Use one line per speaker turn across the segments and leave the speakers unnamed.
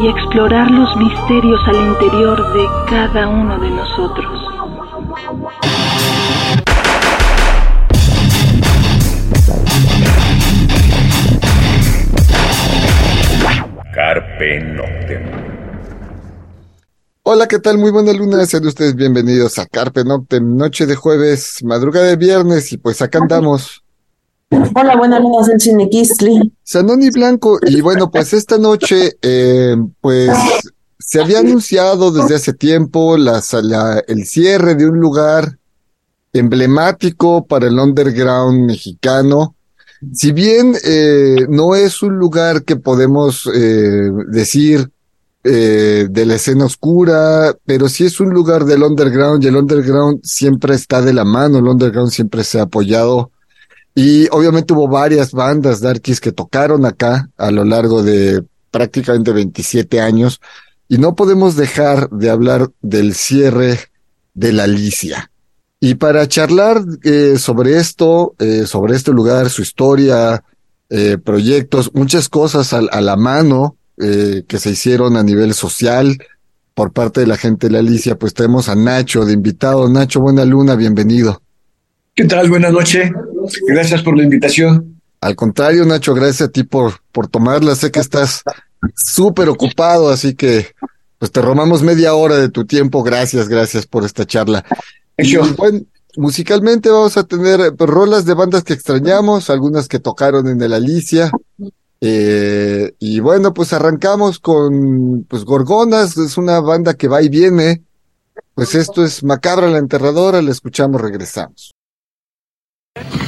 y explorar los misterios al interior de cada uno de nosotros.
Carpe Noctem.
Hola, ¿qué tal? Muy buena luna. Sean ustedes bienvenidos a Carpe Noctem, noche de jueves, madrugada de viernes, y pues acá andamos.
Hola, buenas noches, Chiniquistli.
Sanoni Blanco, y bueno, pues esta noche, eh, pues se había anunciado desde hace tiempo la, el cierre de un lugar emblemático para el underground mexicano. Si bien eh, no es un lugar que podemos eh, decir eh, de la escena oscura, pero sí es un lugar del underground y el underground siempre está de la mano, el underground siempre se ha apoyado y obviamente hubo varias bandas darkies que tocaron acá a lo largo de prácticamente 27 años. Y no podemos dejar de hablar del cierre de la Alicia. Y para charlar eh, sobre esto, eh, sobre este lugar, su historia, eh, proyectos, muchas cosas a, a la mano eh, que se hicieron a nivel social por parte de la gente de la Alicia, pues tenemos a Nacho de invitado. Nacho, buena luna, bienvenido.
¿Qué tal? Buenas noches. Gracias por la invitación.
Al contrario, Nacho, gracias a ti por, por tomarla. Sé que estás súper ocupado, así que pues te robamos media hora de tu tiempo. Gracias, gracias por esta charla. Y, bueno, musicalmente vamos a tener pues, rolas de bandas que extrañamos, algunas que tocaron en el Alicia. Eh, y bueno, pues arrancamos con pues Gorgonas, es una banda que va y viene. Pues esto es Macabra la Enterradora, la escuchamos, regresamos.
Carpe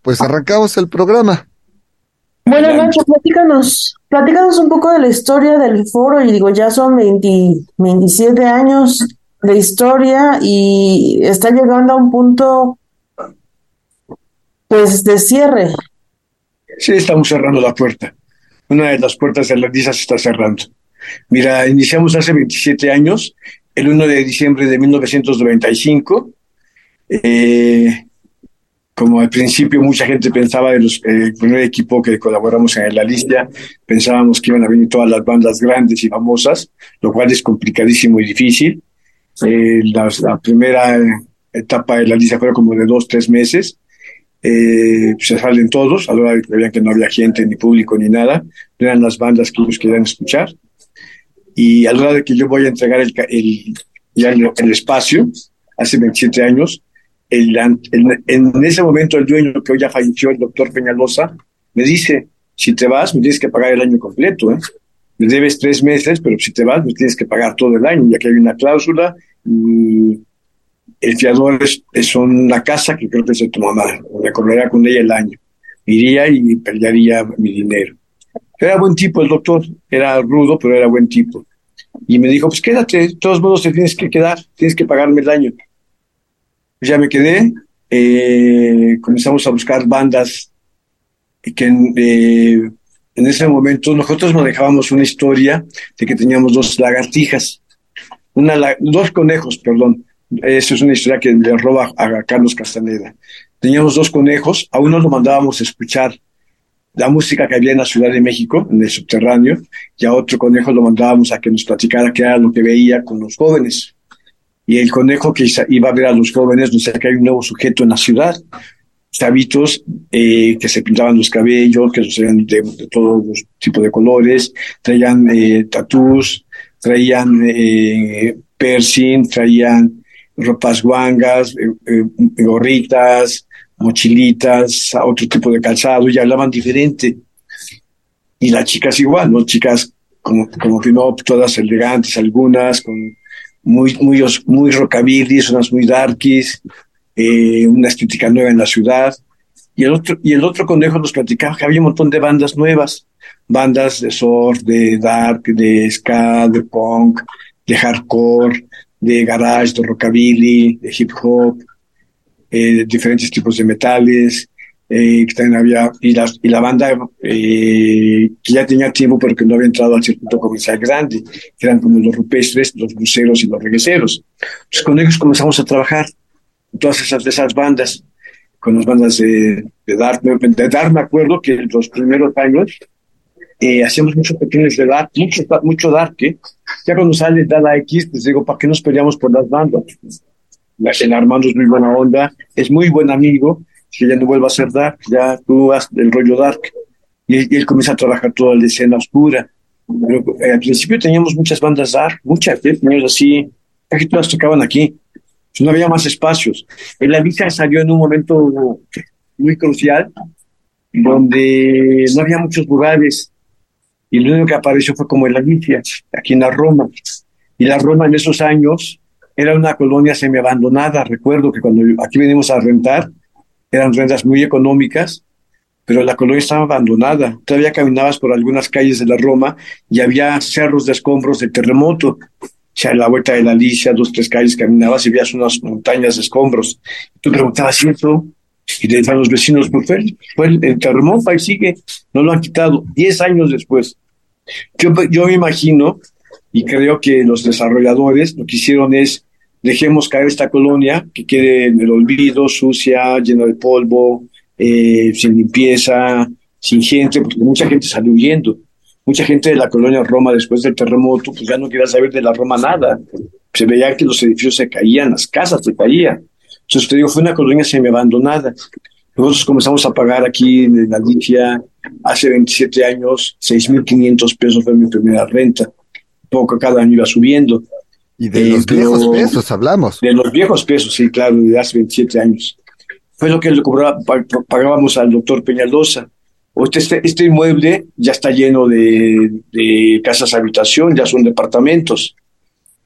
Pues arrancamos el programa.
Buenas noches, platícanos, platícanos un poco de la historia del foro y digo, ya son 20, 27 años de historia y está llegando a un punto pues de cierre.
Sí, estamos cerrando la puerta. Una de las puertas de la DISA se está cerrando. Mira, iniciamos hace 27 años, el 1 de diciembre de 1995. Eh, como al principio mucha gente pensaba de los eh, el primer equipo que colaboramos en la lista, pensábamos que iban a venir todas las bandas grandes y famosas, lo cual es complicadísimo y difícil. Eh, la, la, primera etapa de la lista fue como de dos, tres meses. Eh, se salen todos, a la hora de que veían que no había gente, ni público, ni nada. No eran las bandas que ellos querían escuchar. Y a la hora de que yo voy a entregar el, el, el espacio, hace 27 años, el, en ese momento el dueño, que hoy ya falleció, el doctor Peñalosa, me dice, si te vas, me tienes que pagar el año completo, ¿eh? Me debes tres meses, pero si te vas, me tienes que pagar todo el año, ya que hay una cláusula y el fiador es, es una casa que creo que es de tu mamá, me cobraría con ella el año. Iría y perdería mi dinero. Era buen tipo el doctor, era rudo, pero era buen tipo. Y me dijo, pues quédate, de todos modos te tienes que quedar, tienes que pagarme el año ya me quedé, eh, comenzamos a buscar bandas que eh, en ese momento nosotros manejábamos una historia de que teníamos dos lagartijas, una, dos conejos, perdón. Esa es una historia que le roba a Carlos Castaneda. Teníamos dos conejos, a uno lo mandábamos a escuchar la música que había en la Ciudad de México, en el subterráneo, y a otro conejo lo mandábamos a que nos platicara qué era lo que veía con los jóvenes y el conejo que iba a ver a los jóvenes, no sé, que hay un nuevo sujeto en la ciudad, chavitos eh, que se pintaban los cabellos, que eran de, de todos los tipos de colores, traían eh, tatús, traían eh, piercing, traían ropas guangas, eh, eh, gorritas, mochilitas, otro tipo de calzado, y hablaban diferente. Y las chicas igual, ¿no? Chicas como, como no, todas elegantes, algunas con muy, muy, muy rockabilly, unas muy darkies, eh, una estética nueva en la ciudad. Y el otro, y el otro conejo nos platicaba que había un montón de bandas nuevas, bandas de surf, de dark, de ska, de punk, de hardcore, de garage, de rockabilly, de hip hop, eh, diferentes tipos de metales, eh, que también había, y la, y la banda eh, que ya tenía tiempo pero que no había entrado al circuito comercial grande, que eran como los rupestres, los buceros y los regueseros. Entonces con ellos comenzamos a trabajar, todas esas, esas bandas, con las bandas de, de de Dark me acuerdo que los primeros años eh, hacíamos muchos pequeños de Dark, mucho, mucho Dark, ¿eh? ya cuando sale Dala X, pues digo, ¿para qué nos peleamos por las bandas? El Armando es muy buena onda, es muy buen amigo, que ya no vuelva a ser dark, ya tú haz el rollo dark. Y, y él comienza a trabajar toda la escena oscura. Pero eh, al principio teníamos muchas bandas dark, muchas, ¿eh? teníamos así, casi todas tocaban aquí. Pues no había más espacios. El Alicia salió en un momento muy crucial, donde no había muchos lugares. Y lo único que apareció fue como el Alicia, aquí en la Roma. Y la Roma en esos años era una colonia semi-abandonada. Recuerdo que cuando aquí venimos a rentar, eran rentas muy económicas, pero la colonia estaba abandonada. Todavía caminabas por algunas calles de la Roma y había cerros de escombros del terremoto. O a la vuelta de la Alicia, dos, tres calles caminabas y veías unas montañas de escombros. Tú preguntabas, ¿cierto? Y le decían los vecinos, pues fue, el, terremoto, ahí sigue, no lo han quitado. Diez años después. Yo, yo me imagino y creo que los desarrolladores lo que hicieron es dejemos caer esta colonia que quede en el olvido, sucia, llena de polvo, eh, sin limpieza, sin gente, porque mucha gente salió huyendo. Mucha gente de la colonia Roma después del terremoto, pues ya no quería saber de la Roma nada. Se veía que los edificios se caían, las casas se caían. Entonces te digo, fue una colonia semi-abandonada. Nosotros comenzamos a pagar aquí en la hace 27 años, 6.500 pesos fue mi primera renta. Poco cada año iba subiendo.
Y de eh, los viejos pesos hablamos.
De los viejos pesos, sí, claro, de hace 27 años. Fue lo que le cobraba, pagábamos al doctor Peñalosa. Este, este inmueble ya está lleno de, de casas habitación, ya son departamentos,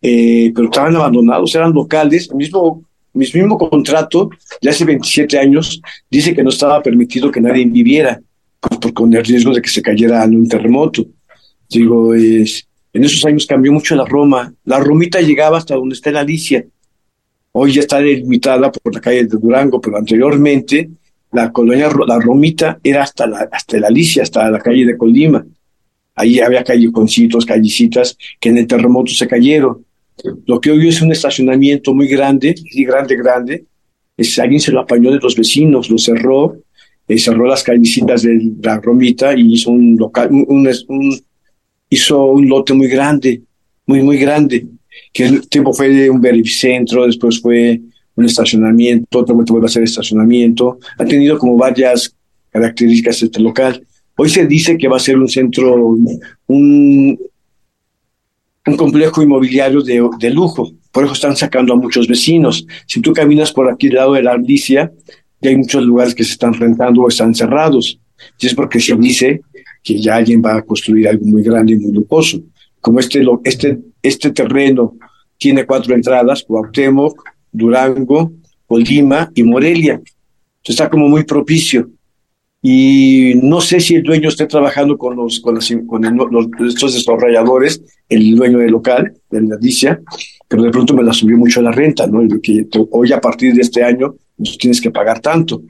eh, pero estaban abandonados, eran locales. El mismo mi mismo contrato de hace 27 años dice que no estaba permitido que nadie viviera por, con el riesgo de que se cayera en un terremoto. Digo, es, en esos años cambió mucho la Roma. La Romita llegaba hasta donde está la Alicia. Hoy ya está delimitada por la calle de Durango, pero anteriormente la colonia, la Romita era hasta la, hasta la Alicia, hasta la calle de Colima. Ahí había callejoncitos, callecitas que en el terremoto se cayeron. Lo que hoy es un estacionamiento muy grande, y grande, grande, alguien se lo apañó de los vecinos, lo cerró, eh, cerró las callecitas de la Romita y hizo un local, un, hizo un lote muy grande, muy, muy grande, que el tiempo fue un verificentro, después fue un estacionamiento, otro momento vuelve a ser estacionamiento, ha tenido como varias características este local. Hoy se dice que va a ser un centro, un, un complejo inmobiliario de, de, lujo. Por eso están sacando a muchos vecinos. Si tú caminas por aquí al lado de la Alicia, ya hay muchos lugares que se están rentando o están cerrados. Y es porque se dice que ya alguien va a construir algo muy grande y muy lujoso. Como este, este, este terreno tiene cuatro entradas, Cuauhtémoc, Durango, Colima y Morelia. Entonces está como muy propicio y no sé si el dueño esté trabajando con los con, con los, estos desarrolladores, el dueño del local, de la Dicia, pero de pronto me la subió mucho la renta, ¿no? que hoy a partir de este año pues, tienes que pagar tanto.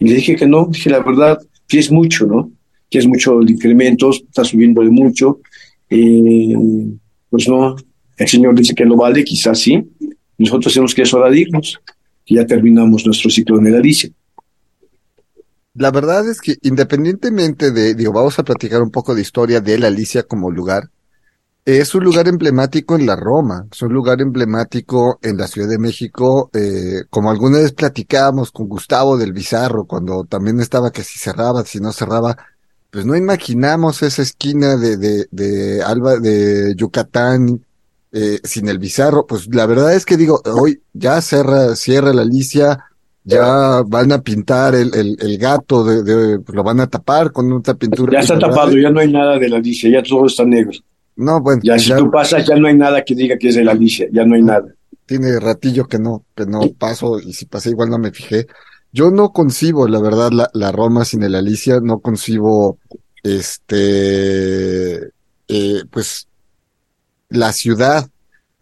Y le dije que no, dije la verdad, es mucho, ¿no? Que es mucho el incremento, está subiendo de mucho. Eh, pues no, el señor dice que lo vale, quizás sí. Nosotros tenemos que irnos, que ya terminamos nuestro ciclo de la Dicia
la verdad es que independientemente de, digo, vamos a platicar un poco de historia de la Alicia como lugar, es un lugar emblemático en la Roma, es un lugar emblemático en la Ciudad de México, eh, como alguna vez platicábamos con Gustavo del Bizarro, cuando también estaba que si cerraba, si no cerraba, pues no imaginamos esa esquina de, de, de Alba, de Yucatán, eh, sin el Bizarro, pues la verdad es que digo, hoy ya cierra, cierra la Alicia, ya van a pintar el, el, gato, de, lo van a tapar con otra pintura.
Ya está tapado, ya no hay nada de la Alicia, ya todo está negro.
No, bueno.
Ya si tú pasas, ya no hay nada que diga que es de la Alicia, ya no hay nada.
Tiene ratillo que no, que no paso, y si pasé igual no me fijé. Yo no concibo, la verdad, la, Roma sin el Alicia, no concibo, este, eh, pues, la ciudad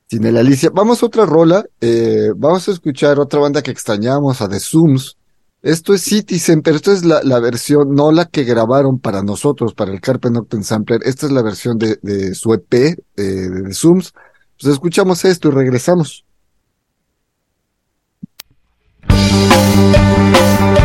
sin el Alicia. Vamos a otra rola. Eh, vamos a escuchar otra banda que extrañamos, a The Zooms. Esto es Citizen, pero esta es la, la, versión, no la que grabaron para nosotros, para el Carpe Noctem Sampler. Esta es la versión de, de su EP, eh, de The Zooms. Pues escuchamos esto y regresamos.
Thank you.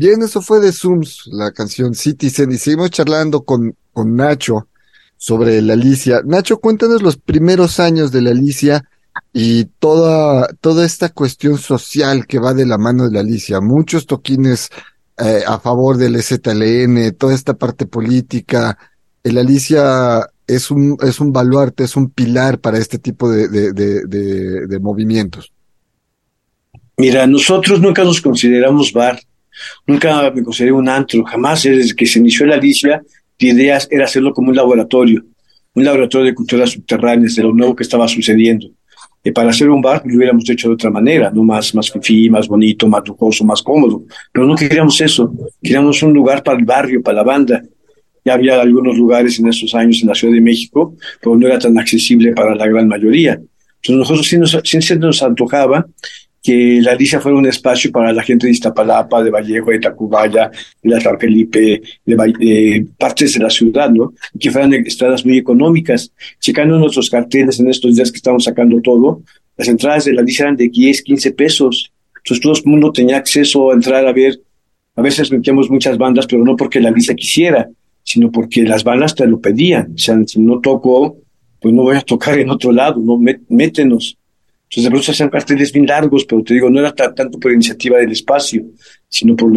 Bien, eso fue de Zooms, la canción Citizen, y seguimos charlando con, con Nacho sobre la Alicia. Nacho, cuéntanos los primeros años de la Alicia y toda, toda esta cuestión social que va de la mano de la Alicia. Muchos toquines eh, a favor del ZLN, toda esta parte política. El Alicia es un, es un baluarte, es un pilar para este tipo de, de, de, de movimientos.
Mira, nosotros nunca nos consideramos bar Nunca me consideré un antro, jamás. Desde que se inició la Alicia, la idea era hacerlo como un laboratorio, un laboratorio de culturas subterráneas, de lo nuevo que estaba sucediendo. Y para hacer un bar lo hubiéramos hecho de otra manera, no más, más fifi, más bonito, más lujoso, más cómodo. Pero no queríamos eso. Queríamos un lugar para el barrio, para la banda. Ya había algunos lugares en esos años en la Ciudad de México, pero no era tan accesible para la gran mayoría. Entonces nosotros sí nos, sí nos antojaba que la Alicia fuera un espacio para la gente de Iztapalapa, de Vallejo, de Tacubaya, de San Felipe, de, partes de la ciudad, ¿no? que fueran estradas muy económicas. Checando nuestros carteles en estos días que estamos sacando todo, las entradas de la Alicia eran de 10, 15 pesos. Entonces todo el mundo tenía acceso a entrar a ver. A veces metíamos muchas bandas, pero no porque la Alicia quisiera, sino porque las bandas te lo pedían. O sea, si no toco, pues no voy a tocar en otro lado, no métenos. Entonces de pronto se hacían carteles bien largos, pero te digo, no era tanto por iniciativa del espacio, sino por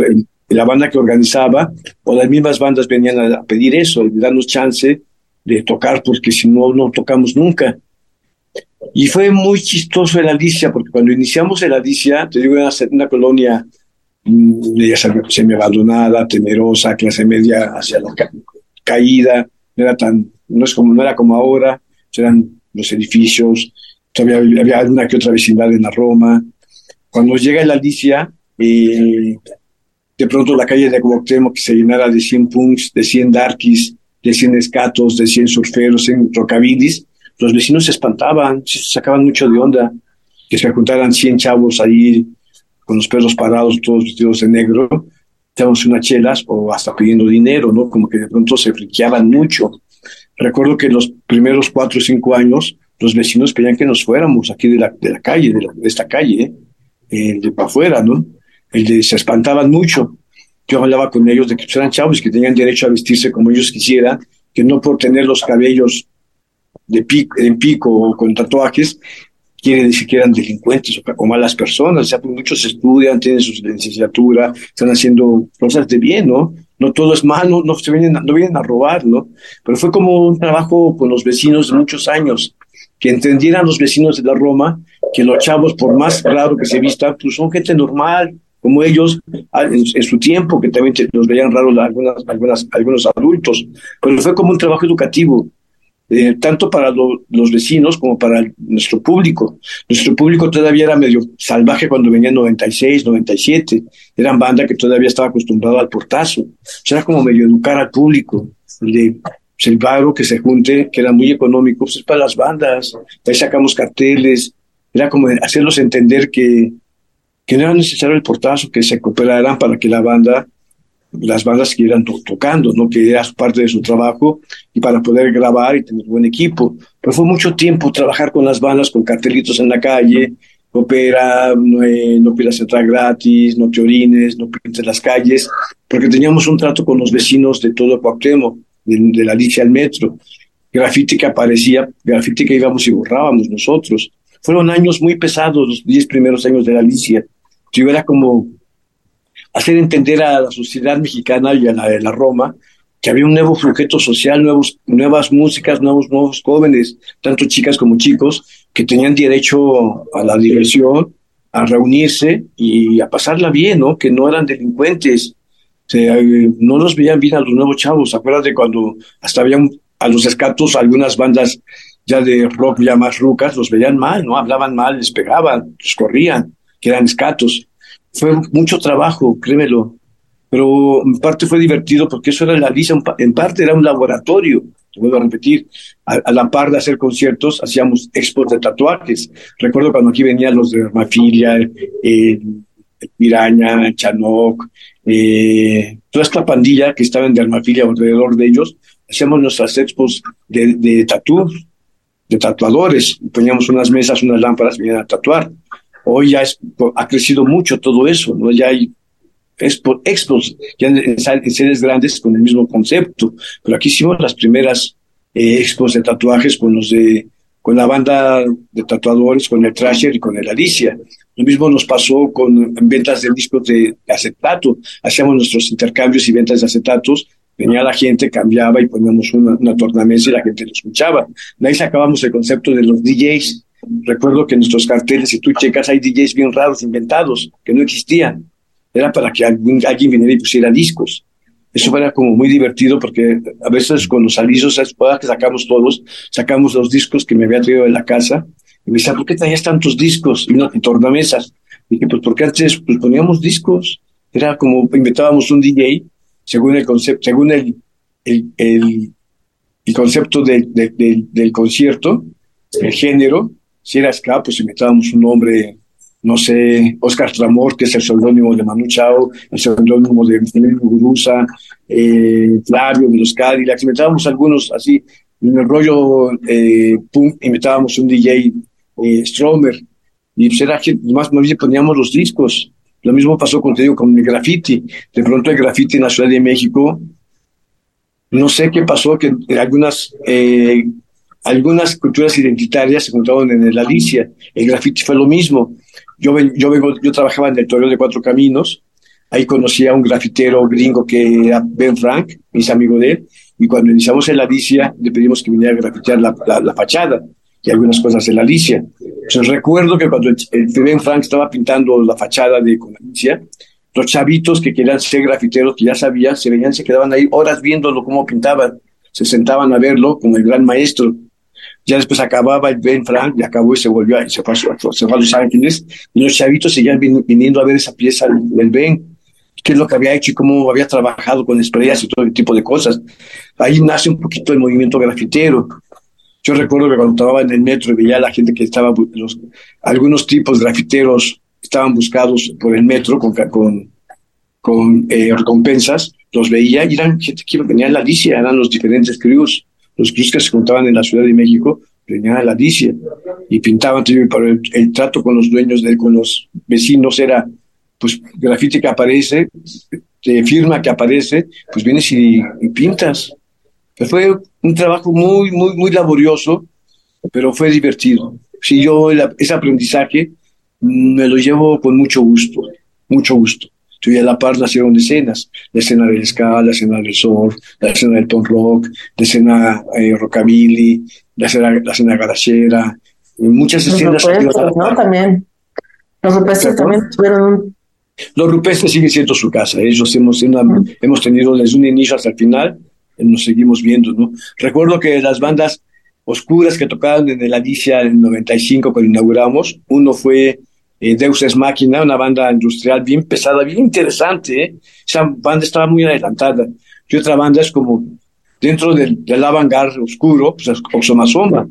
la banda que organizaba, o las mismas bandas venían a, pedir eso, de darnos chance de tocar, porque si no, no tocamos nunca. Y fue muy chistoso el Alicia, porque cuando iniciamos el Alicia, te digo, era una colonia media mm, semi-abandonada, temerosa, clase media hacia la caída, no era tan, no es como, no era como ahora, eran los edificios, todavía había una que otra vecindad en la Roma. Cuando llega la Alicia, eh, de pronto la calle de Cuauhtémoc que se llenara de 100 punks, de 100 darkies, de 100 escatos, de 100 surferos, 100 rockabilis, los vecinos se espantaban, se sacaban mucho de onda, que se juntaran 100 chavos ahí con los perros parados, todos vestidos de negro, echábamos unas chelas o hasta pidiendo dinero, ¿no? Como que de pronto se friqueaban mucho. Recuerdo que los primeros cuatro o cinco años los vecinos pedían que nos fuéramos aquí de la, de la calle, de, esta calle, eh, de para afuera, ¿no? El de, se espantaban mucho. Yo hablaba con ellos de que pues, eran chavos que tenían derecho a vestirse como ellos quisieran, que no por tener los cabellos de pico, en pico o con tatuajes, quiere decir que eran delincuentes o, malas personas. O sea, pues muchos estudian, tienen su licenciatura, están haciendo cosas de bien, ¿no? No todo es malo, no, se vienen, no vienen a robar, ¿no? Pero fue como un trabajo con los vecinos de muchos años que entendieran los vecinos de la Roma que los chavos, por más raro que se vistan, pues son gente normal, como ellos en, su tiempo, que también los veían raros algunas, algunos adultos, pero fue como un trabajo educativo. eh, tanto para los vecinos como para nuestro público. Nuestro público todavía era medio salvaje cuando venía 96, 97. Eran banda que todavía estaba acostumbrado al portazo. O sea, era como medio educar al público. El paro que se junte, que era muy económico, pues es para las bandas. Ahí sacamos carteles. Era como hacerlos entender que, que no era necesario el portazo, que se cooperaran para que la banda las bandas siguieran tocando, ¿no? que era parte de su trabajo y para poder grabar y tener buen equipo. Pero fue mucho tiempo trabajar con las bandas, con cartelitos en la calle, opera, no, eh, no pidas entrar gratis, no te orines, no pintes las calles, porque teníamos un trato con los vecinos de todo Cuauhtémoc, de, la Alicia al metro. Grafiti que aparecía, grafiti que íbamos y borrábamos nosotros. Fueron años muy pesados, los diez primeros años de la Alicia. Yo era como hacer entender a la sociedad mexicana y a la de la Roma que había un nuevo sujeto social, nuevos, nuevas músicas, nuevos, nuevos jóvenes, tanto chicas como chicos, que tenían derecho a la diversión, a reunirse y a pasarla bien, ¿no? Que no eran delincuentes. No los veían bien a los nuevos chavos. Acuérdate cuando hasta habían a los escatos algunas bandas ya de rock ya más rucas, los veían mal, ¿no? Hablaban mal, les pegaban, los corrían, que eran escatos. Fue mucho trabajo, créemelo, pero en parte fue divertido porque eso era la lisa, en parte era un laboratorio, te vuelvo a repetir, a, la par de hacer conciertos, hacíamos expos de tatuajes. Recuerdo cuando aquí venían los de Hermafilia, eh, Piraña, Chanoc, eh, toda esta pandilla que estaba en Dermafilia alrededor de ellos, hacíamos nuestras expos de, de tatú, de tatuadores, poníamos unas mesas, unas lámparas, venían a tatuar. Hoy ya ha crecido mucho todo eso, ¿no? Ya hay expo, expos, ya en, sedes grandes con el mismo concepto, pero aquí hicimos las primeras eh, expos de tatuajes con los de con la banda de tatuadores, con el Trasher y con el Alicia. Lo mismo nos pasó con ventas de discos de acetato. Hacíamos nuestros intercambios y ventas de acetatos. Venía la gente, cambiaba y poníamos una, una tornamesa y la gente lo escuchaba. De ahí sacábamos el concepto de los DJs, Recuerdo que en nuestros carteles, si tú checas, hay DJs bien raros, inventados, que no existían. Era para que alguien, alguien viniera y pusiera discos. Eso era como muy divertido porque a veces con los alisos que sacamos todos, sacamos los discos que me había traído de la casa y me decían, ¿por qué traías tantos discos y, no, y tornamesas? Y dije, pues porque antes pues, poníamos discos. Era como inventábamos un DJ según el concepto, según el, el, el, concepto del concierto, el género, si era ska, pues inventábamos un nombre, no sé, Oscar Tramor, que es el seudónimo de Manu Chao, el seudónimo de Gurusa, eh, Flavio de los Cadillacs, inventábamos algunos así. En el rollo eh, punk inventábamos un DJ eh, Stromer, y pues era más, más bien poníamos los discos. Lo mismo pasó con, con el graffiti. De pronto el graffiti en la Ciudad de México, no sé qué pasó, que algunas eh, algunas culturas identitarias se juntaron en el Alicia. El graffiti fue lo mismo. Yo, yo, vengo, yo trabajaba en el Toreo de Cuatro Caminos. Ahí conocí a un grafitero gringo que era Ben Frank, mis amigo de él. Y cuando iniciamos el Alicia, le pedimos que viniera a grafitear la, la, fachada y algunas cosas de la Alicia. Entonces recuerdo que cuando el, Ben Frank estaba pintando la fachada de con Alicia, los chavitos que querían ser grafiteros, que ya sabían, se venían, se quedaban ahí horas viéndolo cómo pintaban, se sentaban a verlo con el gran maestro. Ya después acababa el Ben Frank y acabó y se volvió, a, se fue, se fue a Los Ángeles y los chavitos seguían viniendo a ver esa pieza del Ben, qué es lo que había hecho y cómo había trabajado con estrellas y todo tipo de cosas. Ahí nace un poquito el movimiento grafitero. Yo recuerdo que cuando estaba en el metro veía a la gente que estaba, los, algunos tipos grafiteros estaban buscados por el metro con, con, con eh, recompensas, los veía y eran gente que venía a la Alicia, eran los diferentes crews los crews que se juntaban en la Ciudad de México venían a la Alicia y pintaban, pero el, trato con los dueños, de, con los vecinos era, pues, grafite que aparece, te firma que aparece, pues vienes y, pintas. Pues fue un trabajo muy, muy, muy laborioso, pero fue divertido. Si yo ese aprendizaje me lo llevo con mucho gusto, mucho gusto y a la par nacieron escenas, la escena del ska, la escena del surf, la escena del punk rock, la escena eh, rockabilly, la escena, la escena garachera, muchas
Los
escenas.
Rupestres, ¿no? También. Los rupestres también tuvieron
Los rupestres siguen siendo su casa, ellos hemos, hemos tenido desde un inicio hasta el final, nos seguimos viendo, ¿no? Recuerdo que las bandas oscuras que tocaban en el Alicia en el 95 cuando inauguramos. Uno fue eh, Deus Ex Máquina, una banda industrial bien pesada, bien interesante. ¿eh? Esa banda estaba muy adelantada. Y otra banda es como dentro del, del avant-garde oscuro, pues Oxomasoma.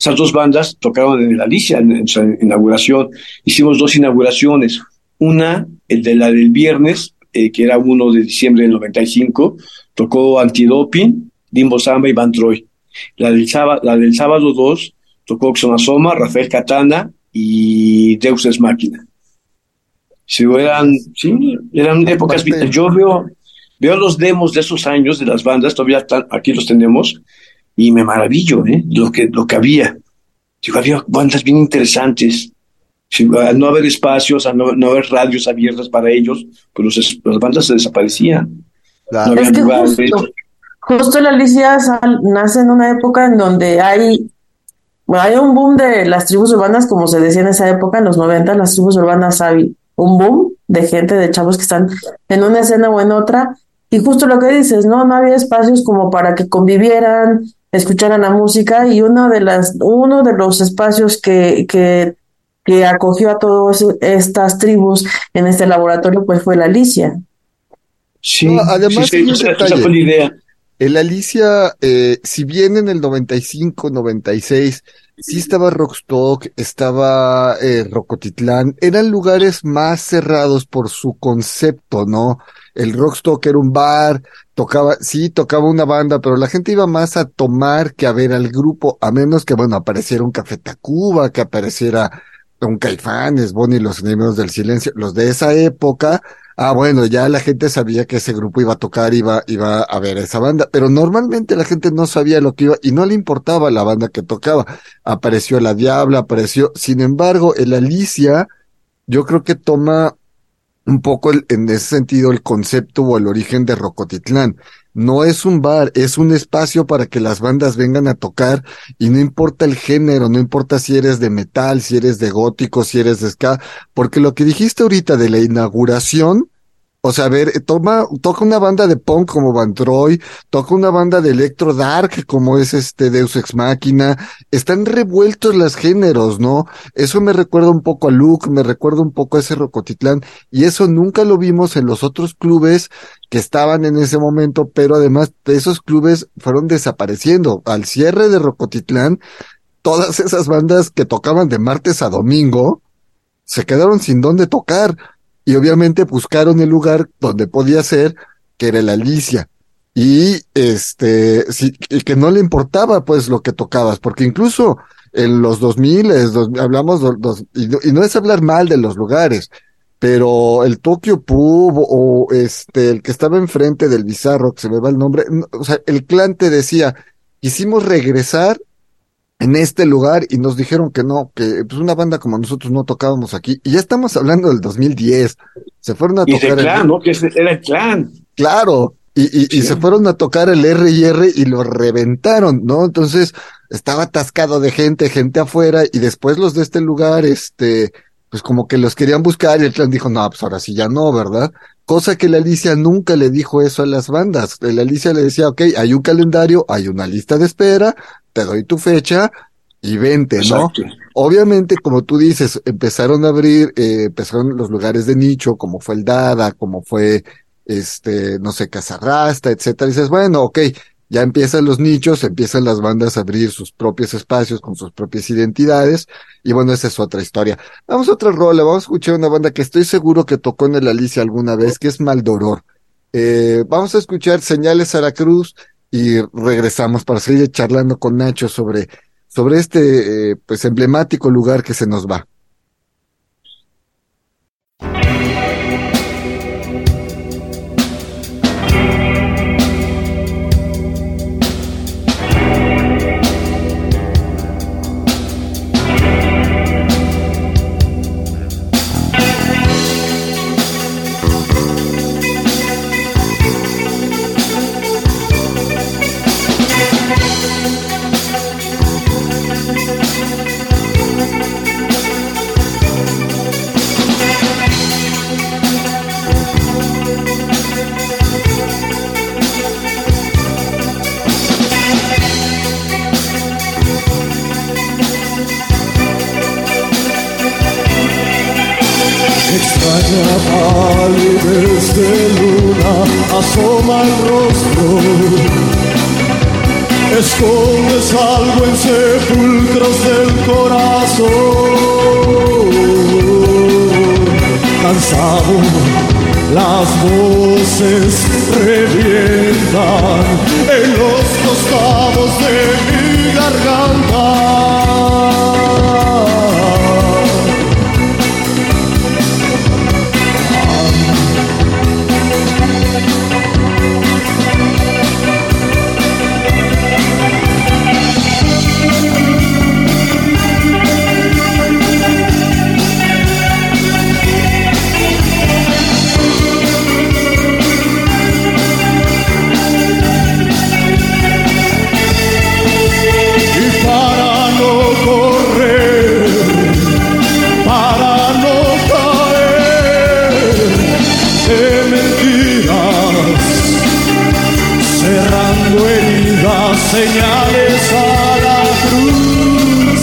Esas dos bandas tocaron en el Alicia en, su inauguración. Hicimos dos inauguraciones. Una, el de la del viernes, eh, que era 1 de diciembre del 95, tocó Antidoping, Dimbo Samba y Van Troy. La del sábado, la del sábado 2 tocó Oxomasoma, Rafael Katana y Deus es Máquina. Sí, eran, sí, eran épocas. Yo veo, veo los demos de esos años de las bandas, todavía están, aquí los tenemos, y me maravillo, ¿eh? Lo que, lo que había. Digo, había bandas bien interesantes. al no haber espacios, al no, haber radios abiertas para ellos, pues las bandas se desaparecían.
es que justo, justo la Alicia nace en una época en donde hay hay un boom de las tribus urbanas, como se decía en esa época, en los 90, las tribus urbanas hay un boom de gente, de chavos que están en una escena o en otra. Y justo lo que dices, ¿no? No había espacios como para que convivieran, escucharan la música y uno de las, uno de los espacios que, que, que acogió a todas estas tribus en este laboratorio, pues fue la Alicia.
Sí, además sí, esa fue la idea.
El Alicia, eh, si bien en el 95, 96, sí estaba Rockstock, estaba eh, Rocotitlán, eran lugares más cerrados por su concepto, ¿no? El Rockstock era un bar, tocaba, sí, tocaba una banda, pero la gente iba más a tomar que a ver al grupo, a menos que, bueno, apareciera un Café Tacuba, que apareciera un Caifanes, Bonnie y los enemigos del silencio, los de esa época, Ah, bueno, ya la gente sabía que ese grupo iba a tocar, iba, iba a ver esa banda, pero normalmente la gente no sabía lo que iba y no le importaba la banda que tocaba. Apareció la Diabla, apareció, sin embargo, el Alicia, yo creo que toma un poco en ese sentido el concepto o el origen de Rocotitlán. No es un bar, es un espacio para que las bandas vengan a tocar y no importa el género, no importa si eres de metal, si eres de gótico, si eres de ska, porque lo que dijiste ahorita de la inauguración, o sea, a ver, toma, toca una banda de punk como Van toca una banda de electro dark como es este Deus Ex Machina, están revueltos los géneros, ¿no? Eso me recuerda un poco a Luke, me recuerda un poco a ese Rocotitlán, y eso nunca lo vimos en los otros clubes que estaban en ese momento, pero además esos clubes fueron desapareciendo. Al cierre de Rocotitlán, todas esas bandas que tocaban de martes a domingo, se quedaron sin dónde tocar y obviamente buscaron el lugar donde podía ser, que era la Alicia. Y este, sí, y que no le importaba pues lo que tocabas, porque incluso en los 2000 hablamos dos, y, no, y, no, es hablar mal de los lugares, pero el Tokyo Pub o este, el que estaba enfrente del Bizarro, que se me va el nombre, o sea, el clan te decía, quisimos regresar en este lugar y nos dijeron que no, que pues una banda como nosotros no tocábamos aquí. Y ya estamos hablando del 2010. Se fueron a tocar.
el clan, ¿no? Que era el clan.
Claro. Y, y, se fueron a tocar el R y R y lo reventaron, ¿no? Entonces estaba atascado de gente, gente afuera, y después los de este lugar, este, pues como que los querían buscar y el clan dijo, no, pues ahora sí ya no, ¿verdad? Cosa que la Alicia nunca le dijo eso a las bandas. La Alicia le decía, ok, hay un calendario, hay una lista de espera, te doy tu fecha y vente, ¿no? Obviamente, como tú dices, empezaron a abrir, eh, empezaron los lugares de nicho, como fue el Dada, como fue, este, no sé, Casarrasta, etcétera. Y dices, bueno, ok, ya empiezan los nichos, empiezan las bandas a abrir sus propios espacios con sus propias identidades. Y bueno, esa es otra historia. Vamos a otra rola, vamos a escuchar una banda que estoy seguro que tocó en el Alicia alguna vez, que es Maldoror. Eh, vamos a escuchar Señales a la Cruz y regresamos para seguir charlando con Nacho sobre, sobre este eh, pues emblemático lugar que se nos va.
asoma el rostro. Escondes algo en sepulcros del corazón. Cansado, las voces revientan en los costados de mi garganta. señales a la cruz,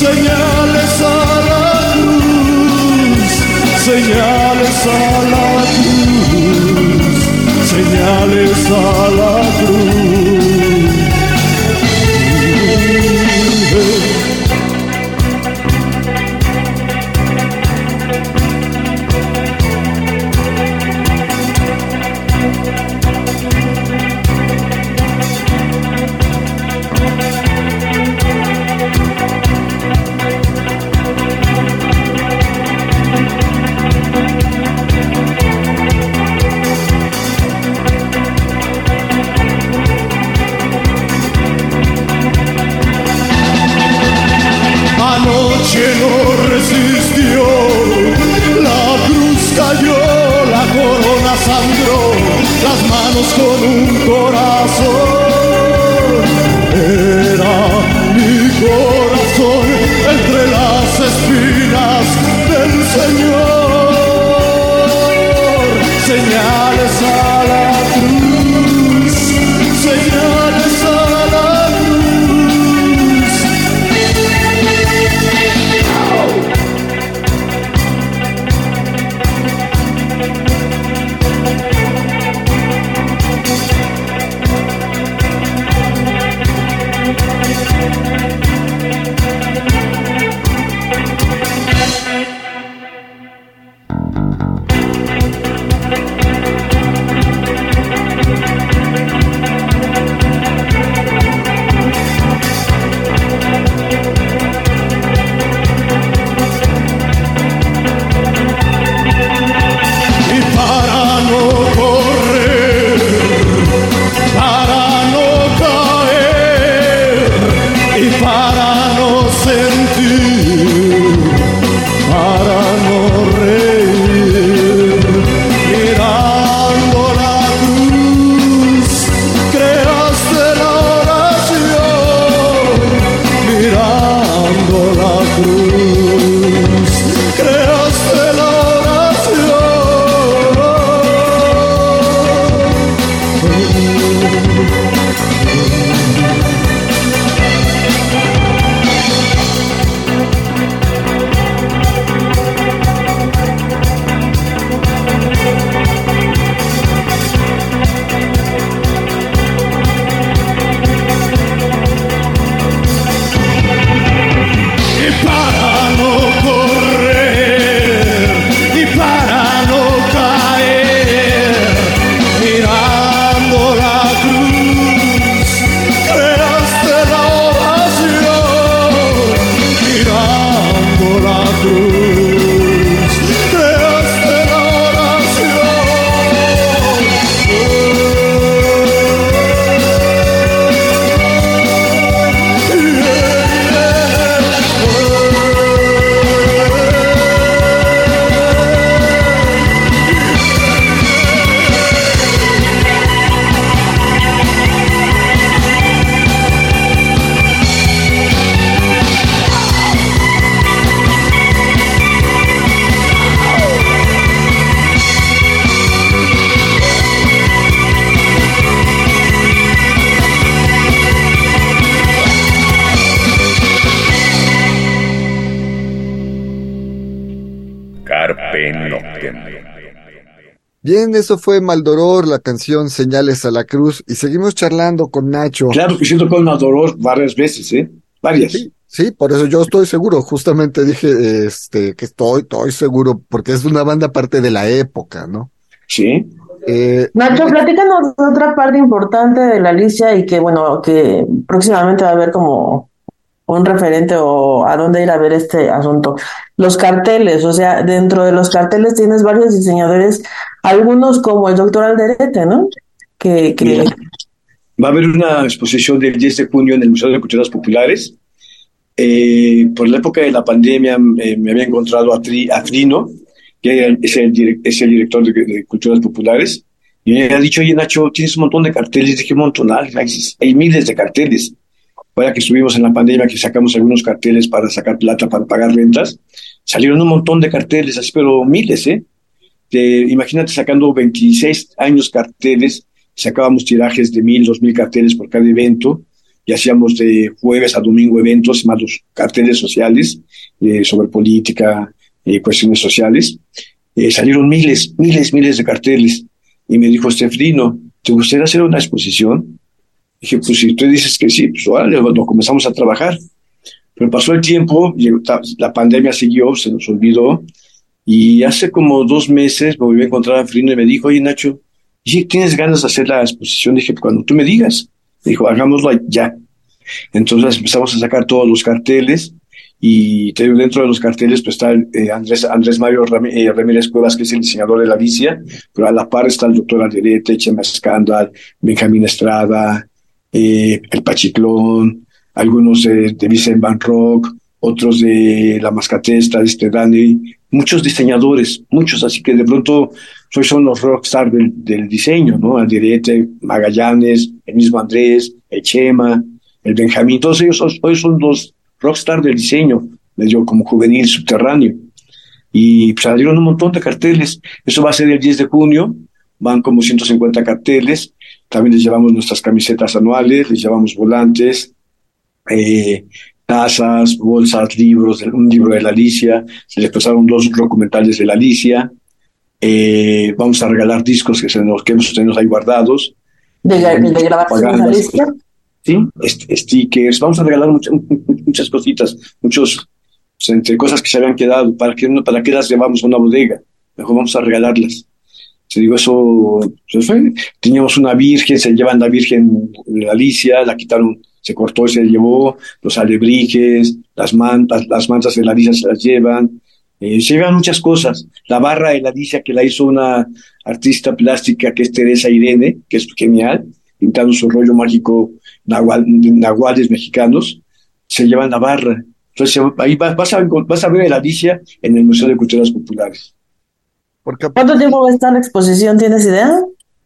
señales a la cruz, señales a la cruz, señales a la cruz.
Bien, eso fue Maldoror, la canción Señales a la Cruz, y seguimos charlando con Nacho.
Claro que siento con Maldoror varias veces, ¿eh? Varias.
Sí, sí, por eso yo estoy seguro, justamente dije este que estoy, estoy seguro, porque es una banda parte de la época, ¿no?
Sí.
Eh,
Nacho, platícanos de otra parte importante de la Alicia y que, bueno, que próximamente va a haber como un referente o a dónde ir a ver este asunto. Los carteles, o sea, dentro de los carteles tienes varios diseñadores, algunos como el doctor Alderete, ¿no? Que,
Va a haber una exposición del 10 de junio en el Museo de Culturas Populares. Eh, por la época de la pandemia eh, me había encontrado a, Tri- a que es el, director de, Culturas Populares, y me ha dicho, oye Nacho, tienes un montón de carteles. Dije, un montón, hay, hay miles de carteles. Ahora que estuvimos en la pandemia, que sacamos algunos carteles para sacar plata, para pagar rentas, salieron un montón de carteles, así, pero miles, ¿eh? Imagínate sacando 26 años carteles, sacábamos tirajes de mil, dos mil carteles por cada evento, y hacíamos de jueves a domingo eventos, más los carteles sociales eh, sobre política, eh, cuestiones sociales. Eh, salieron miles, miles, miles de carteles. Y me dijo Estefrino, ¿te gustaría hacer una exposición? Dije, pues si tú dices que sí, pues órale, lo comenzamos a trabajar. Pero pasó el tiempo, la pandemia siguió, se nos olvidó, y hace como dos meses me volví a encontrar a Frino y me dijo, oye Nacho, ¿y ¿tienes ganas de hacer la exposición? Dije, cuando tú me digas. Dijo, hagámoslo ya. Entonces empezamos a sacar todos los carteles y dentro de los carteles pues está eh, Andrés, Andrés Mario eh, Ramírez Cuevas, que es el diseñador de la Alicia, pero a la par está el doctor Alderete, Chema Escándal, Benjamín Estrada, eh, el Pachiclón, algunos de, de Vicente Van Rock, otros de La Mascatesta, de este Dani, muchos diseñadores, muchos, así que de pronto soy son los rockstar del, del diseño, ¿no? Alderete, Magallanes, el mismo Andrés, el Chema, el Benjamín, todos ellos hoy son los rockstar del diseño, les como juvenil subterráneo. Y pues, salieron un montón de carteles. Eso va a ser el 10 de junio, van como 150 carteles. También les llevamos nuestras camisetas anuales, les llevamos volantes, eh, tazas, bolsas, libros, un libro de la Alicia, se les pasaron dos documentales de la Alicia. Eh, vamos a regalar discos que, se nos, que hemos tenido ahí guardados.
de, de grabación de la
Propagandas.
Alicia.
¿sí? Stickers, vamos a regalar muchas, muchas cositas, muchos, pues, entre cosas que se habían quedado, ¿para qué, ¿para qué las llevamos a una bodega? Mejor vamos a regalarlas. Te digo, eso, pues, fue- teníamos una virgen, se llevan la virgen Alicia, la quitaron, se cortó y se llevó, los alebrijes, las mantas, las mantas de la Alicia se las llevan, eh, se llevan muchas cosas. La barra de la Alicia que la hizo una artista plástica que es Teresa Irene, que es genial, pintando su rollo mágico nahual- nahuales mexicanos, se llevan la barra. Entonces ahí vas, vas, a, vas a ver la Alicia en el Museo de Culturas Populares.
Porque
¿Cuánto tiempo va a estar la exposición? ¿Tienes idea?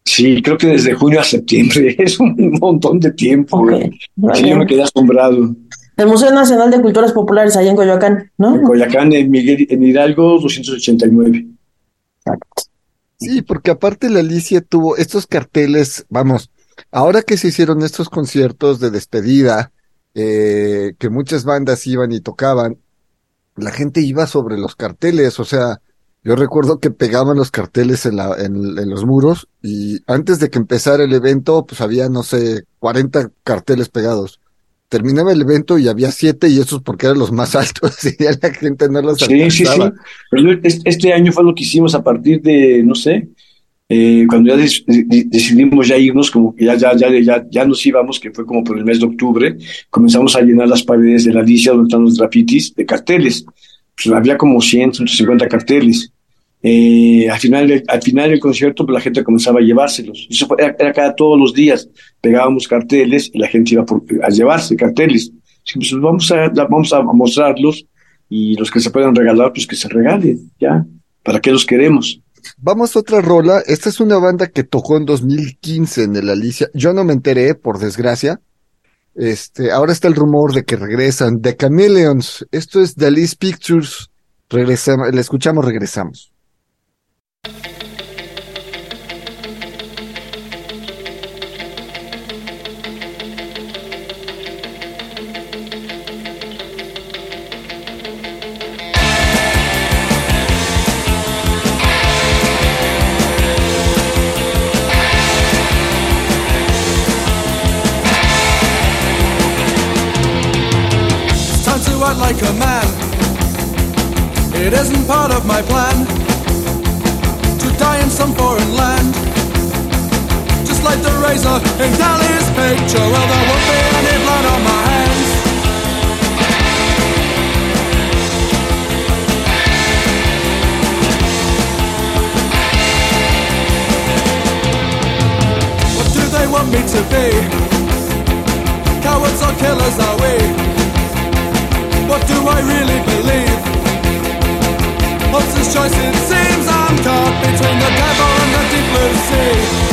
Sí, creo que desde junio a septiembre, es un montón de tiempo.
Ok,
güey.
muy
Sí, yo me quedé asombrado.
El Museo Nacional de Culturas Populares, allá en Coyoacán, ¿no?
En Coyacán, en, Miguel, en Hidalgo, 289.
Sí, porque aparte la Alicia tuvo estos carteles, vamos, ahora que se hicieron estos conciertos de despedida, eh, que muchas bandas iban y tocaban, la gente iba sobre los carteles, o sea, yo recuerdo que pegaban los carteles en la, en, en los muros y antes de que empezara el evento, pues había, no sé, 40 carteles pegados. Terminaba el evento y había siete y esos porque eran los más altos y ya la gente no los
Sí, sí, sí. Pero este año fue lo que hicimos a partir de, no sé, eh, cuando ya decidimos ya irnos, como que ya, ya, ya, ya, ya nos íbamos, que fue como por el mes de octubre, comenzamos a llenar las paredes de la Alicia donde están los grafitis de carteles. Pues había como 100, 150 carteles. Eh, al final, del- al final del concierto, pues la gente comenzaba a llevárselos. Eso fue- era, era cada todos los días. Pegábamos carteles y la gente iba por- a llevarse carteles. Así pues, vamos a, vamos a mostrarlos y los que se puedan regalar, pues que se regalen, ya. ¿Para qué los queremos?
Vamos a otra rola. Esta es una banda que tocó en 2015 en el Alicia. Yo no me enteré, por desgracia. Este, ahora está el rumor de que regresan. The Chameleons. Esto es Alice Pictures. Regresamos, le escuchamos, regresamos.
It isn't part of my plan to die in some foreign land. Just like the razor in Dali's picture, well, there won't be any blood on my hands. What do they want me to be? Cowards or killers are we? What do I really believe? Hobson's choice it seems I'm caught between the devil and the deep blue sea.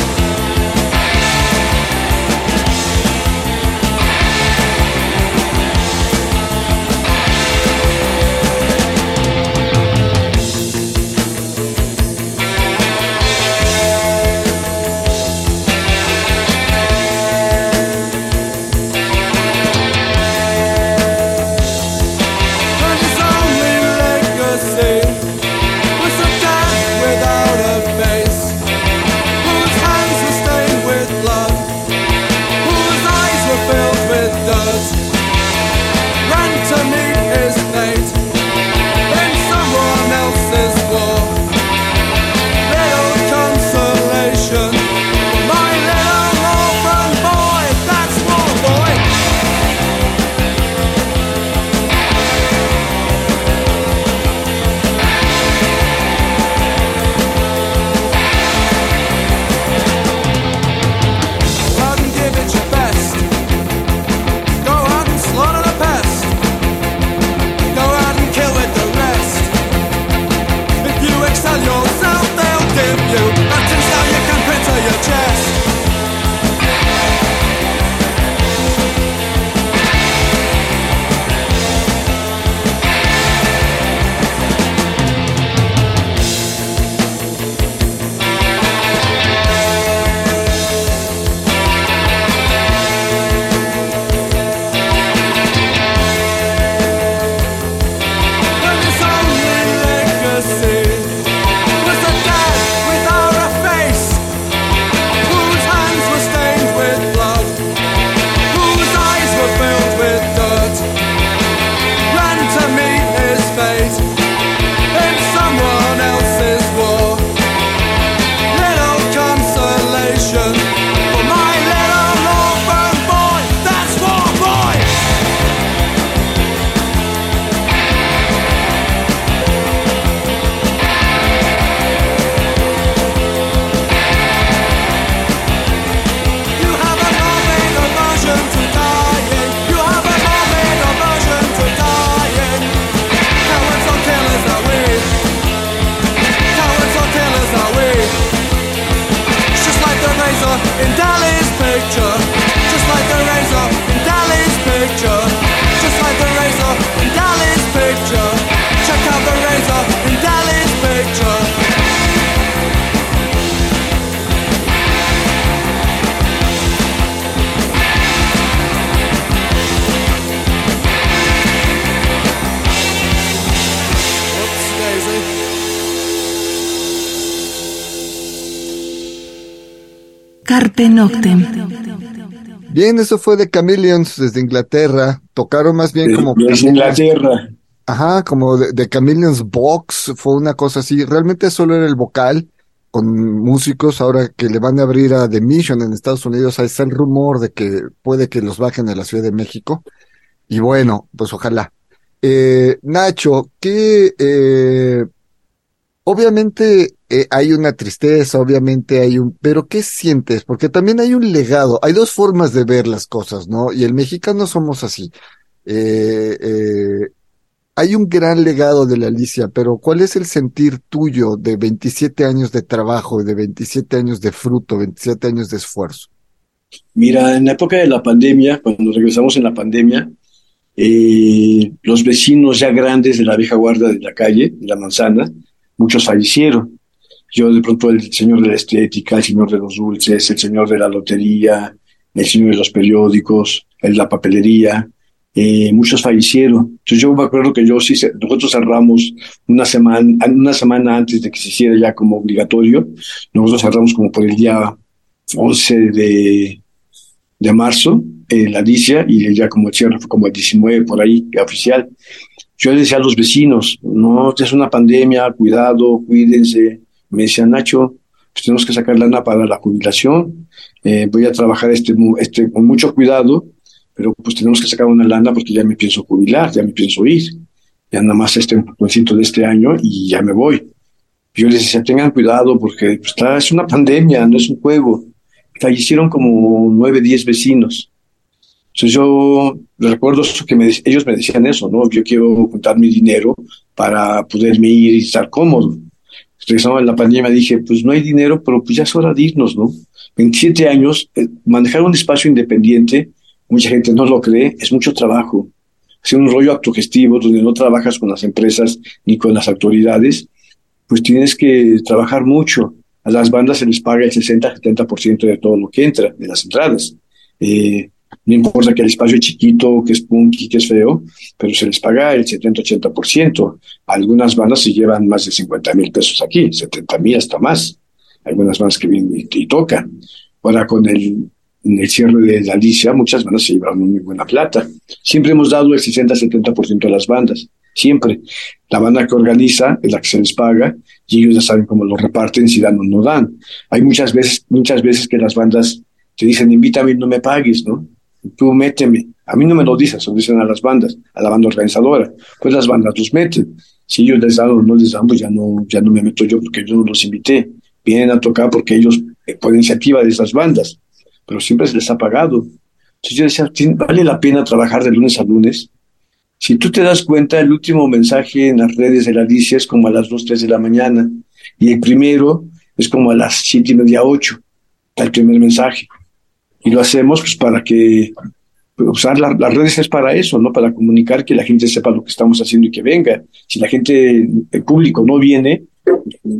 Noctem.
Bien, eso fue de Chameleons desde Inglaterra. Tocaron más bien como
Desde Inglaterra.
Ajá, como de, de Chameleons Box, fue una cosa así. Realmente solo era el vocal con músicos. Ahora que le van a abrir a The Mission en Estados Unidos, ahí está el rumor de que puede que los bajen a la Ciudad de México. Y bueno, pues ojalá. Eh, Nacho, ¿qué, eh, Obviamente eh, hay una tristeza, obviamente hay un, pero ¿qué sientes? Porque también hay un legado, hay dos formas de ver las cosas, ¿no? Y el mexicano somos así. Eh, eh, hay un gran legado de la Alicia, pero ¿cuál es el sentir tuyo de 27 años de trabajo, de 27 años de fruto, 27 años de esfuerzo?
Mira, en la época de la pandemia, cuando regresamos en la pandemia, los vecinos ya grandes de la vieja guardia de la calle, de la manzana, muchos fallecieron. Yo de pronto el señor de la estética, el señor de los dulces, el señor de la lotería, el señor de los periódicos, el de la papelería, eh, muchos fallecieron. Entonces yo me acuerdo que yo sí, nosotros cerramos una semana, una semana antes de que se hiciera ya como obligatorio, nosotros cerramos como por el día 11 de, de marzo, eh, la Alicia, y ya como el cierre fue como el 19 por ahí, oficial. Yo decía a los vecinos, no, es una pandemia, cuidado, cuídense. Me decía, Nacho, pues tenemos que sacar lana para la jubilación, eh, voy a trabajar este, este con mucho cuidado, pero pues tenemos que sacar una lana porque ya me pienso jubilar, ya me pienso ir. Ya nada más este empujoncito de este año y ya me voy. Yo les decía, tengan cuidado porque pues, está, es una pandemia, no es un juego. Fallecieron como nueve, diez vecinos. Entonces yo recuerdo que me, ellos me decían eso, ¿no? Yo quiero juntar mi dinero para poderme ir y estar cómodo. Regresando en la pandemia dije, pues no hay dinero, pero pues ya es hora de irnos, ¿no? 27 años, eh, manejar un espacio independiente, mucha gente no lo cree, es mucho trabajo. Es un rollo autogestivo donde no trabajas con las empresas ni con las autoridades, pues tienes que trabajar mucho. A las bandas se les paga el 60-70% de todo lo que entra, de las entradas. Eh, no importa que el espacio es chiquito, que es punky, que es feo, pero se les paga el 70-80%. Algunas bandas se llevan más de 50 mil pesos aquí, 70 mil hasta más. Algunas bandas que vienen y, tocan. Ahora con el, cierre de la Alicia, muchas bandas se llevaron muy buena plata. Siempre hemos dado el 60-70% a las bandas, siempre. La banda que organiza es la que se les paga y ellos ya saben cómo lo reparten, si dan o no dan. Hay muchas veces, muchas veces que las bandas te dicen, invítame y no me pagues, ¿no? Tú méteme. A mí no me lo dicen, se lo dicen a las bandas, a la banda organizadora. Pues las bandas los meten. Si ellos les dan o no les dan, pues ya no, ya no me meto yo porque yo no los invité. Vienen a tocar porque ellos, eh, por iniciativa de esas bandas, pero siempre se les ha pagado. Entonces yo decía, "¿Tien- ¿vale la pena trabajar de lunes a lunes? Si tú te das cuenta, el último mensaje en las redes de la Alicia es como a las 2, 3 de la mañana. Y el primero es como a las siete y media, 8. Está el primer mensaje. Y lo hacemos pues para que pues, usar la- las redes es para eso, ¿no? Para comunicar que la gente sepa lo que estamos haciendo y que venga. Si la gente, el público no viene,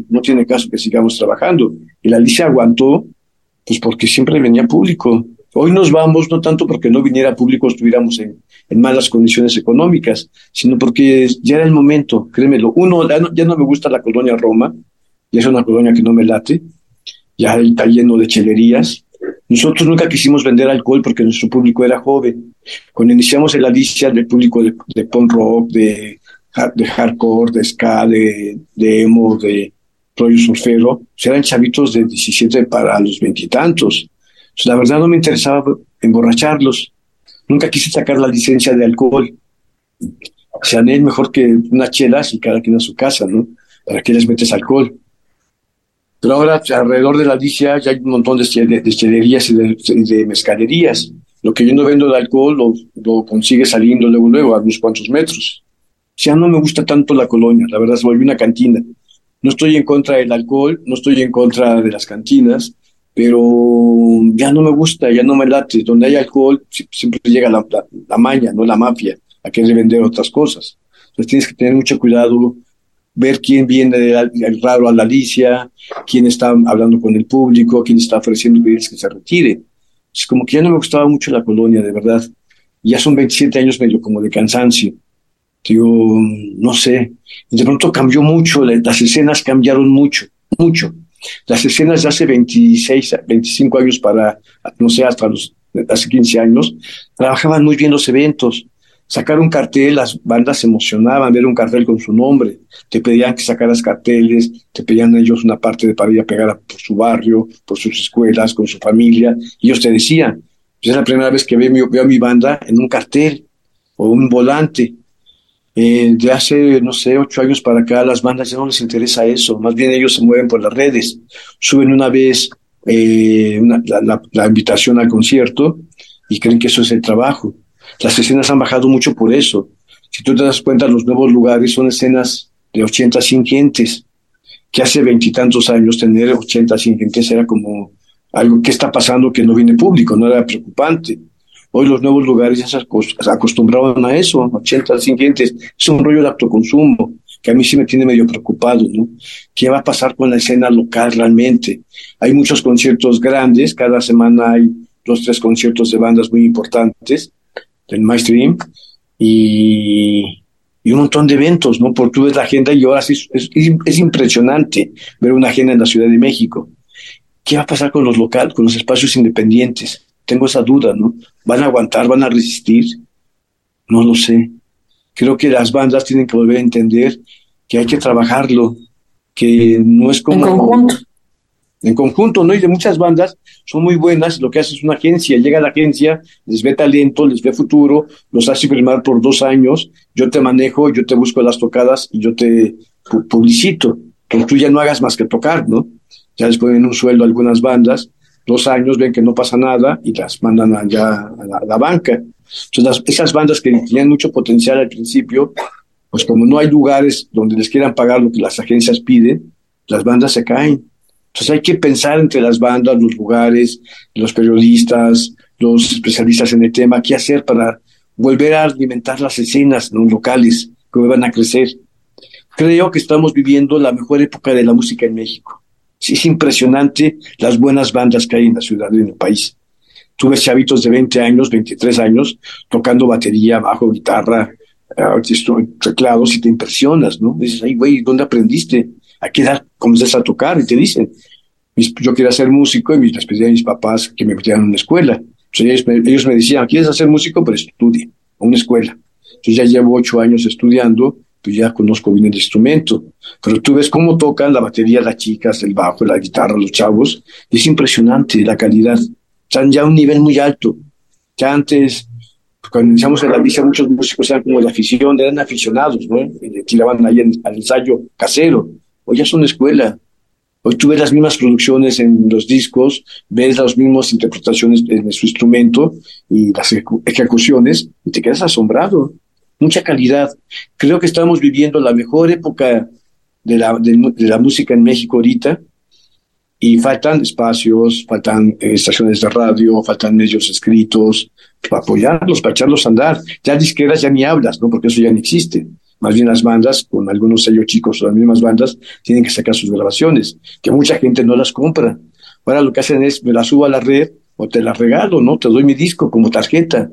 no tiene caso que sigamos trabajando. Y la Alicia aguantó, pues porque siempre venía público. Hoy nos vamos no tanto porque no viniera público, estuviéramos en, en malas condiciones económicas, sino porque ya era el momento, créemelo. Uno, ya no, ya no me gusta la colonia Roma, ya es una colonia que no me late, ya está lleno de chelerías. Nosotros nunca quisimos vender alcohol porque nuestro público era joven. Cuando iniciamos el Alicia, el público de, punk rock, de, de hardcore, de ska, de, de emo, de rollo surfero, pues eran chavitos de 17 para los veintitantos. Pues la verdad no me interesaba emborracharlos. Nunca quise sacar la licencia de alcohol. Sean él mejor que unas chelas y cada quien a su casa, ¿no? ¿Para qué les metes alcohol? Pero ahora alrededor de la Alicia ya hay un montón de chele- de chelerías y de, de mezcalerías. Lo que yo no vendo de alcohol lo, lo consigue saliendo luego, luego, a unos cuantos metros. Ya no me gusta tanto la colonia, la verdad se volvió una cantina. No estoy en contra del alcohol, no estoy en contra de las cantinas, pero ya no me gusta, ya no me late. Donde hay alcohol si- siempre llega la, la, la maña, no la mafia, a querer vender otras cosas. Entonces tienes que tener mucho cuidado, ver quién viene del del raro a la Alicia, quién está hablando con el público, quién está ofreciendo pedirles que se retire. Es como que ya no me gustaba mucho la colonia, de verdad. Ya son 27 años medio como de cansancio. Digo, no sé. Y de pronto cambió mucho, la- las escenas cambiaron mucho, mucho. Las escenas de hace 26, 25 años para, no sé, hasta los, hace 15 años, trabajaban muy bien los eventos. Sacar un cartel, las bandas se emocionaban ver un cartel con su nombre. Te pedían que sacaras carteles, te pedían ellos una parte de para ir a pegar a- por su barrio, por sus escuelas, con su familia. Y ellos te decían, "Pues es la primera vez que veo, a mi banda en un cartel o un volante. Eh, de hace, no sé, ocho años para acá, las bandas ya no les interesa eso. Más bien ellos se mueven por las redes. Suben una vez eh, la invitación al concierto y creen que eso es el trabajo. Las escenas han bajado mucho por eso. Si tú te das cuenta, los nuevos lugares son escenas de 80, 100 gentes. Que hace veintitantos años tener 80, 100 gentes era como algo que está pasando que no viene público, no era preocupante. Hoy los nuevos lugares ya se acos- se acostumbraban a eso, 80, 100 gentes. Es un rollo de autoconsumo que a mí sí me tiene medio preocupado, ¿no? ¿Qué va a pasar con la escena local realmente? Hay muchos conciertos grandes, cada semana hay dos, tres conciertos de bandas muy importantes del mainstream y, y un montón de eventos, ¿no? Porque tú ves la agenda y ahora sí es, es, es impresionante ver una agenda en la Ciudad de México. ¿Qué va a pasar con los locales, con los espacios independientes? Tengo esa duda, ¿no? ¿Van a aguantar, van a resistir? No lo sé. Creo que las bandas tienen que volver a entender que hay que trabajarlo, que no es como...
En conjunto.
En conjunto, ¿no? Y de muchas bandas son muy buenas, lo que hace es una agencia, llega a la agencia, les ve talento, les ve futuro, los hace firmar por dos años, yo te manejo, yo te busco las tocadas y yo te pu- publicito, que tú ya no hagas más que tocar, ¿no? Ya les ponen un sueldo algunas bandas, dos años ven que no pasa nada y las mandan allá a la, banca. Entonces, esas bandas que tenían mucho potencial al principio, pues como no hay lugares donde les quieran pagar lo que las agencias piden, las bandas se caen. Entonces hay que pensar entre las bandas, los lugares, los periodistas, los especialistas en el tema, qué hacer para volver a alimentar las escenas ¿no? locales que van a crecer. Creo que estamos viviendo la mejor época de la música en México. Es impresionante las buenas bandas que hay en la ciudad y en el país. Tú ves chavitos de 20 años, 23 años, tocando batería, bajo, guitarra, eh, teclados y te impresionas, ¿no? Dices, ay, güey, ¿dónde aprendiste? ¿A qué edad comenzaste a tocar? Y te dicen, yo quería ser músico y les pedí a mis papás que me metieran a una escuela. Entonces ellos me, decían, ¿quieres hacer músico? Pero estudie, a una escuela. Entonces ya llevo ocho años estudiando, pues ya conozco bien el instrumento. Pero tú ves cómo tocan la batería las chicas, el bajo, la guitarra, los chavos. y es impresionante la calidad. Están ya a un nivel muy alto. Ya antes, pues, cuando iniciamos en la misa, muchos músicos eran como de afición, eran aficionados, ¿no? Y tiraban ahí en- al ensayo casero. Hoy ya son escuela. Hoy tú ves las mismas producciones en los discos, ves las mismas interpretaciones en su instrumento y las ejecu- ejecuciones y te quedas asombrado. Mucha calidad. Creo que estamos viviendo la mejor época de la, de la música en México ahorita y faltan espacios, faltan eh, estaciones de radio, faltan medios escritos para apoyarlos, para echarlos a andar. Ya disqueras ya ni hablas, ¿no? Porque eso ya no existe. Más bien las bandas, con algunos sellos chicos o las mismas bandas, tienen que sacar sus grabaciones, que mucha gente no las compra. Ahora lo que hacen es, me las subo a la red o te las regalo, ¿no? Te doy mi disco como tarjeta.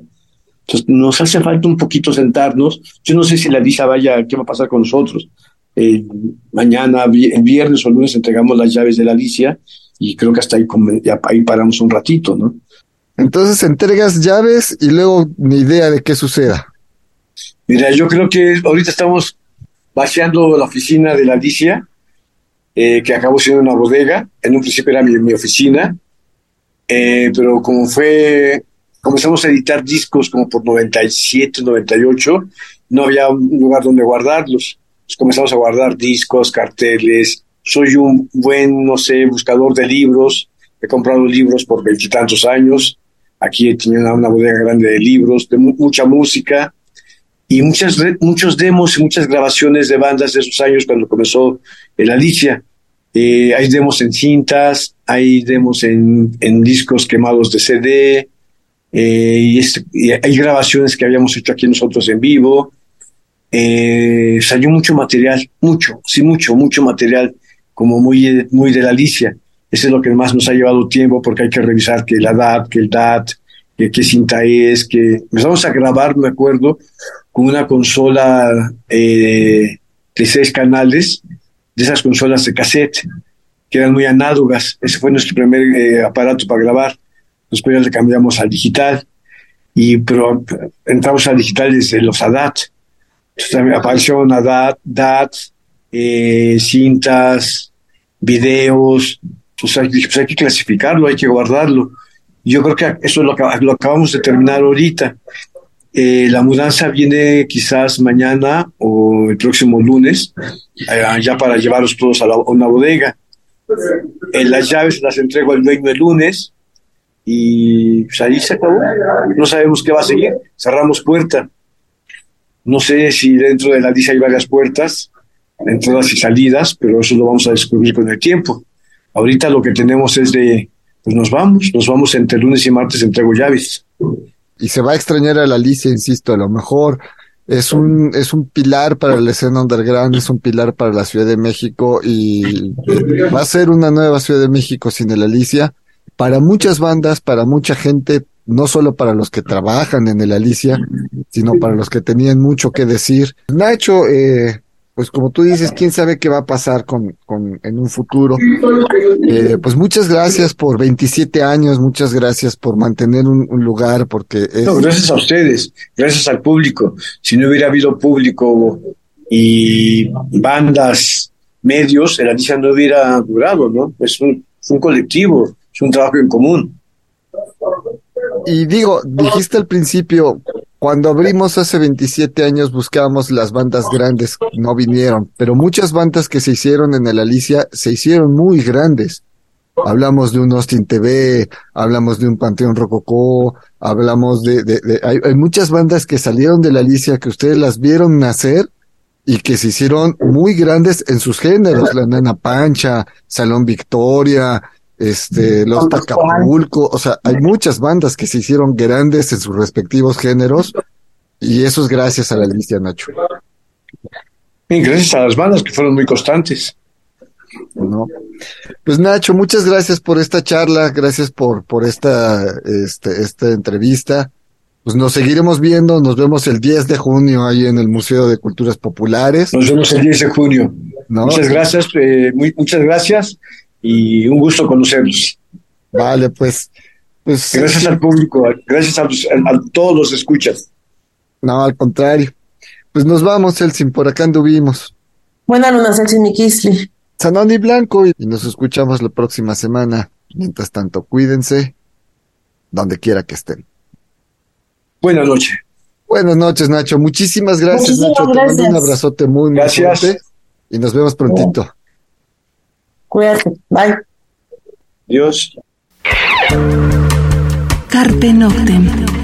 Entonces nos hace falta un poquito sentarnos. Yo no sé si la Lisa vaya, ¿qué va a pasar con nosotros? Eh, mañana, el viernes o lunes entregamos las llaves de la Alicia y creo que hasta ahí, ahí paramos un ratito, ¿no?
Entonces entregas llaves y luego ni idea de qué suceda.
Mira, yo creo que ahorita estamos vaciando la oficina de la Alicia, eh, que acabó siendo una bodega. En un principio era mi, oficina, eh, pero como fue, comenzamos a editar discos como por 97, 98, no había un lugar donde guardarlos. Comenzamos a guardar discos, carteles. Soy un buen, no sé, buscador de libros. He comprado libros por veintitantos años. Aquí tenía una, una bodega grande de libros, de mu- mucha música y muchas muchos demos y muchas grabaciones de bandas de esos años cuando comenzó el Alicia. Eh, hay demos en cintas, hay demos en, en discos quemados de CD, eh, y, este- y hay grabaciones que habíamos hecho aquí nosotros en vivo. Eh, salió mucho material, mucho, sí, mucho, mucho material, como muy, muy de la Alicia. Eso es lo que más nos ha llevado tiempo porque hay que revisar que la DAT, que el DAT, que qué cinta es, que empezamos a grabar, me acuerdo, con una consola eh, de seis canales, de esas consolas de cassette, que eran muy análogas. Ese fue nuestro primer eh, aparato para grabar. Después ya le cambiamos al digital, y, pero entramos al digital desde los ADAT. Entonces también apareció una DAT, eh, cintas, videos. Pues hay, pues hay que clasificarlo, hay que guardarlo. Yo creo que eso lo, lo acabamos de terminar ahorita. Eh, la mudanza viene quizás mañana o el próximo lunes, eh, ya para llevarlos todos a, la- una bodega. Eh, las llaves las entrego al dueño el lunes y pues ahí se acabó. No sabemos qué va a seguir. Cerramos puerta. No sé si dentro de la lista hay varias puertas, entradas y salidas, pero eso lo vamos a descubrir con el tiempo. Ahorita lo que tenemos es de, pues nos vamos, nos vamos entre lunes y martes, entrego llaves.
Y se va a extrañar a la Alicia, insisto, a lo mejor es un, es un pilar para la escena underground, es un pilar para la Ciudad de México y va a ser una nueva Ciudad de México sin el Alicia. Para muchas bandas, para mucha gente, no solo para los que trabajan en el Alicia, sino para los que tenían mucho que decir. Nacho, eh, pues como tú dices, quién sabe qué va a pasar con, con en un futuro. Eh, pues muchas gracias por 27 años, muchas gracias por mantener un, un lugar, porque es,
No, gracias a ustedes, gracias al público. Si no hubiera habido público y bandas, medios, el Alicia no hubiera durado, ¿no? Es un, es un colectivo, es un trabajo en común.
y digo, dijiste al principio, cuando abrimos hace 27 años buscábamos las bandas grandes, no vinieron, pero muchas bandas que se hicieron en el Alicia se hicieron muy grandes. Hablamos de un Austin TV, hablamos de un Panteón Rococó, hablamos de, de, de- hay, hay muchas bandas que salieron de la Alicia que ustedes las vieron nacer y que se hicieron muy grandes en sus géneros, la Nana Pancha, Salón Victoria, este, Los
Con Pascual.
Acapulco, o sea, hay muchas bandas que se hicieron grandes en sus respectivos géneros y eso es gracias a la Alicia, Nacho,
Y gracias a las bandas que fueron muy constantes.
¿no? Pues Nacho, muchas gracias por esta charla, gracias por, por esta, este, esta entrevista. Pues nos seguiremos viendo, nos vemos el 10 de junio ahí en el Museo de Culturas Populares,
Nos vemos el 10 de junio.
¿no?
Muchas gracias, eh, muy, muchas gracias y un gusto conocerlos.
Vale, pues, pues,
Gracias al público, gracias a, los- a- a todos los escuchas.
no, al contrario. Pues nos vamos, Elsin, por acá anduvimos.
Buena luna, Celsin Mikisli.
Sanoni Blanco y nos escuchamos la próxima semana. Mientras tanto, cuídense donde quiera que estén.
Buenas noches.
Buenas noches, Nacho. Muchísimas gracias,
Muchísimas
Nacho. Te mando un
gracias.
abrazote muy, muy
Gracias.
fuerte y nos vemos prontito.
Cuídate. Bye.
Dios.
Carpe Noctem.